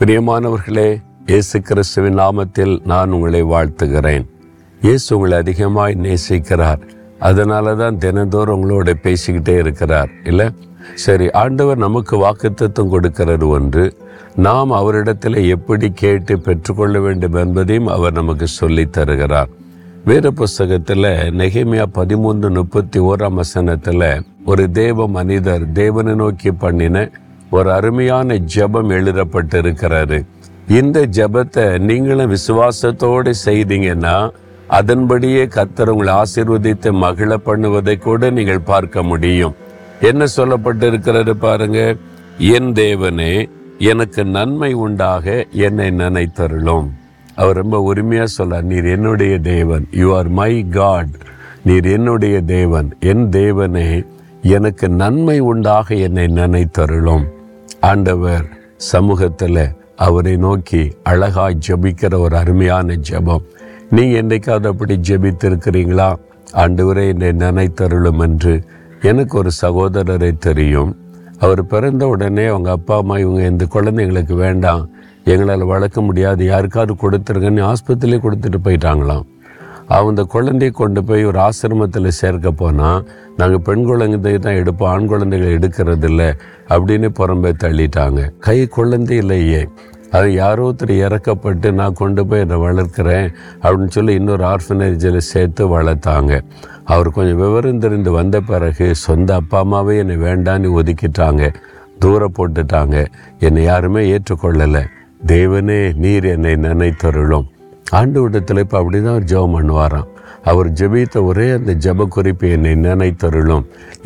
பிரியமானவர்களே இயேசு கிறிஸ்துவின் நாமத்தில் நான் உங்களை வாழ்த்துகிறேன். இயேசு உங்களை அதிகமாய் நேசிக்கிறார். அதனால தான் தினந்தோறும் உங்களோட பேசிக்கிட்டே இருக்கிறார். இல்லை? சரி ஆண்டவர் நமக்கு வாக்குத்தத்தம் கொடுக்கிறது ஒன்று நாம் அவரிடத்தில் எப்படி கேட்டு பெற்றுக்கொள்ள வேண்டும் என்பதையும் அவர் நமக்கு சொல்லி தருகிறார். வேறு புஸ்தகத்தில் நெகிமியா பதிமூன்று முப்பத்தி ஓராம் வசனத்தில் ஒரு தேவ மனிதர் தேவனை நோக்கி பண்ணின ஒரு அருமையான ஜெபம் எழுதப்பட்டிருக்கிறாரு. இந்த ஜெபத்தை நீங்களும் விசுவாசத்தோடு செய்தீங்கன்னா அதன்படியே கத்தர் உங்களை ஆசிர்வதித்து மகிழ பண்ணுவதை கூட நீங்கள் பார்க்க முடியும். என்ன சொல்லப்பட்டிருக்கிறது பாருங்க? என் தேவனே எனக்கு நன்மை உண்டாக என்னை நினைத்தருளும். அவர் ரொம்ப உரிமையா சொல்ல நீர் என்னுடைய தேவன் யூ ஆர் மை காட் நீர் என்னுடைய தேவன் என் தேவனே எனக்கு நன்மை உண்டாக என்னை நினைத்தருளும். ஆண்டவர் சமூகத்தில் அவரை நோக்கி அழகாய் ஜெபிக்கிற ஒரு அருமையான ஜெபம். நீ என்னைக்காவது அப்படி ஜபித்திருக்கிறீங்களா? ஆண்டவரே என்னை நினைத்தருளும் என்று எனக்கு ஒரு சகோதரரை தெரியும். அவர் பிறந்த உடனே அவங்க அப்பா அம்மா இவங்க இந்த குழந்தைங்களுக்கு வேண்டாம். எங்களால் வளர்க்க முடியாது. யாருக்காவது கொடுத்துருங்கன்னு ஆஸ்பத்திரியிலே கொடுத்துட்டு போயிட்டாங்களாம். அந்த இந்த குழந்தையை கொண்டு போய் ஒரு ஆசிரமத்தில் சேர்க்க போனால் நாங்கள் பெண் குழந்தை தான் எடுப்போம் ஆண் குழந்தைகள் எடுக்கிறது இல்லை அப்படின்னு புறம்பே தள்ளிட்டாங்க. கை குழந்தை இல்லையே. அது யாரோ ஒருத்தர் இறக்கப்பட்டு நான் கொண்டு போய் என்னை வளர்க்குறேன் அப்படின்னு சொல்லி இன்னொரு ஆர்ஃபனேஜில் சேர்த்து வளர்த்தாங்க. அவர் கொஞ்சம் விவரம் தெரிந்து வந்த பிறகு சொந்த அப்பா அம்மாவே என்னை வேண்டான்னு ஒதுக்கிட்டாங்க. தூர போட்டுட்டாங்க. என்னை யாருமே ஏற்றுக்கொள்ளலை. தேவனே நீர் என்னை நினைத்தருளும். ஆண்டு விடத்தில் இப்போ அப்படி தான் அவர் ஜெபம் பண்ணுவாராம். அவர் ஜெபித்த ஒரே அந்த ஜெப குறிப்பு என்னை நினைத்தருளும்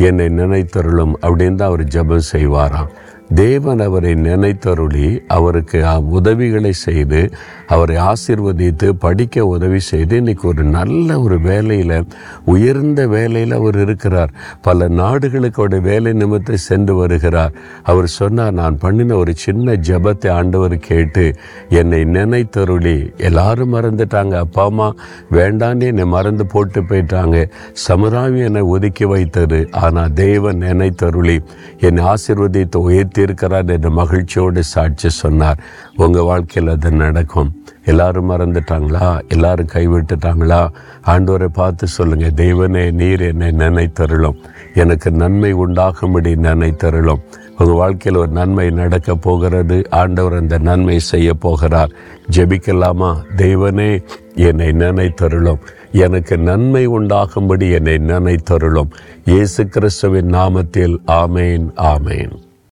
என்னை நினைத்தருளும் அப்படின்னு தான் அவர் ஜெபம் செய்வாராம். தேவன் அவரை நினைத்தருளி அவருக்கு உதவிகளை செய்து அவரை ஆசிர்வதித்து படிக்க உதவி செய்து இன்றைக்கி ஒரு நல்ல ஒரு வேலையில் உயர்ந்த வேலையில் அவர் இருக்கிறார். பல நாடுகளுக்கு அவருடைய வேலை நிமித்தை சென்று வருகிறார். அவர் சொன்னார் நான் பண்ணின ஒரு சின்ன ஜெபத்தை ஆண்டவர் கேட்டு என்னை நினைத்தருளி. எல்லாரும் மறந்துட்டாங்க. அப்பா அம்மா வேண்டான்னு என்னை மறந்து போட்டு போயிட்டாங்க. சமுதாயம் என்னை ஒதுக்கி வைத்தது. ஆனால் தேவன் நினைத்தருளி. என்னை ஆசிர்வதித்து உயர்த்தி இருக்கிறார் என்ற மகிழ்ச்சியோடு சாட்சி சொன்னார். உங்கள் வாழ்க்கையில் அது நடக்கும். எல்லாரும் மறந்துட்டாங்களா? எல்லாரும் கைவிட்டுட்டாங்களா? ஆண்டவரை பார்த்து சொல்லுங்கள் தெய்வனே நீர் என்னை நினைத்தருளும். எனக்கு நன்மை உண்டாகும்படி நினைத்தருளும். உங்கள் வாழ்க்கையில் ஒரு நன்மை நடக்க போகிறது. ஆண்டவர் அந்த நன்மை செய்ய போகிறார். ஜெபிக்கலாமா? தெய்வனே என்னை நினைத்தருளும். எனக்கு நன்மை உண்டாகும்படி என்னை நினைத்தருளும். இயேசு கிறிஸ்துவின் நாமத்தில் ஆமேன் ஆமேன்.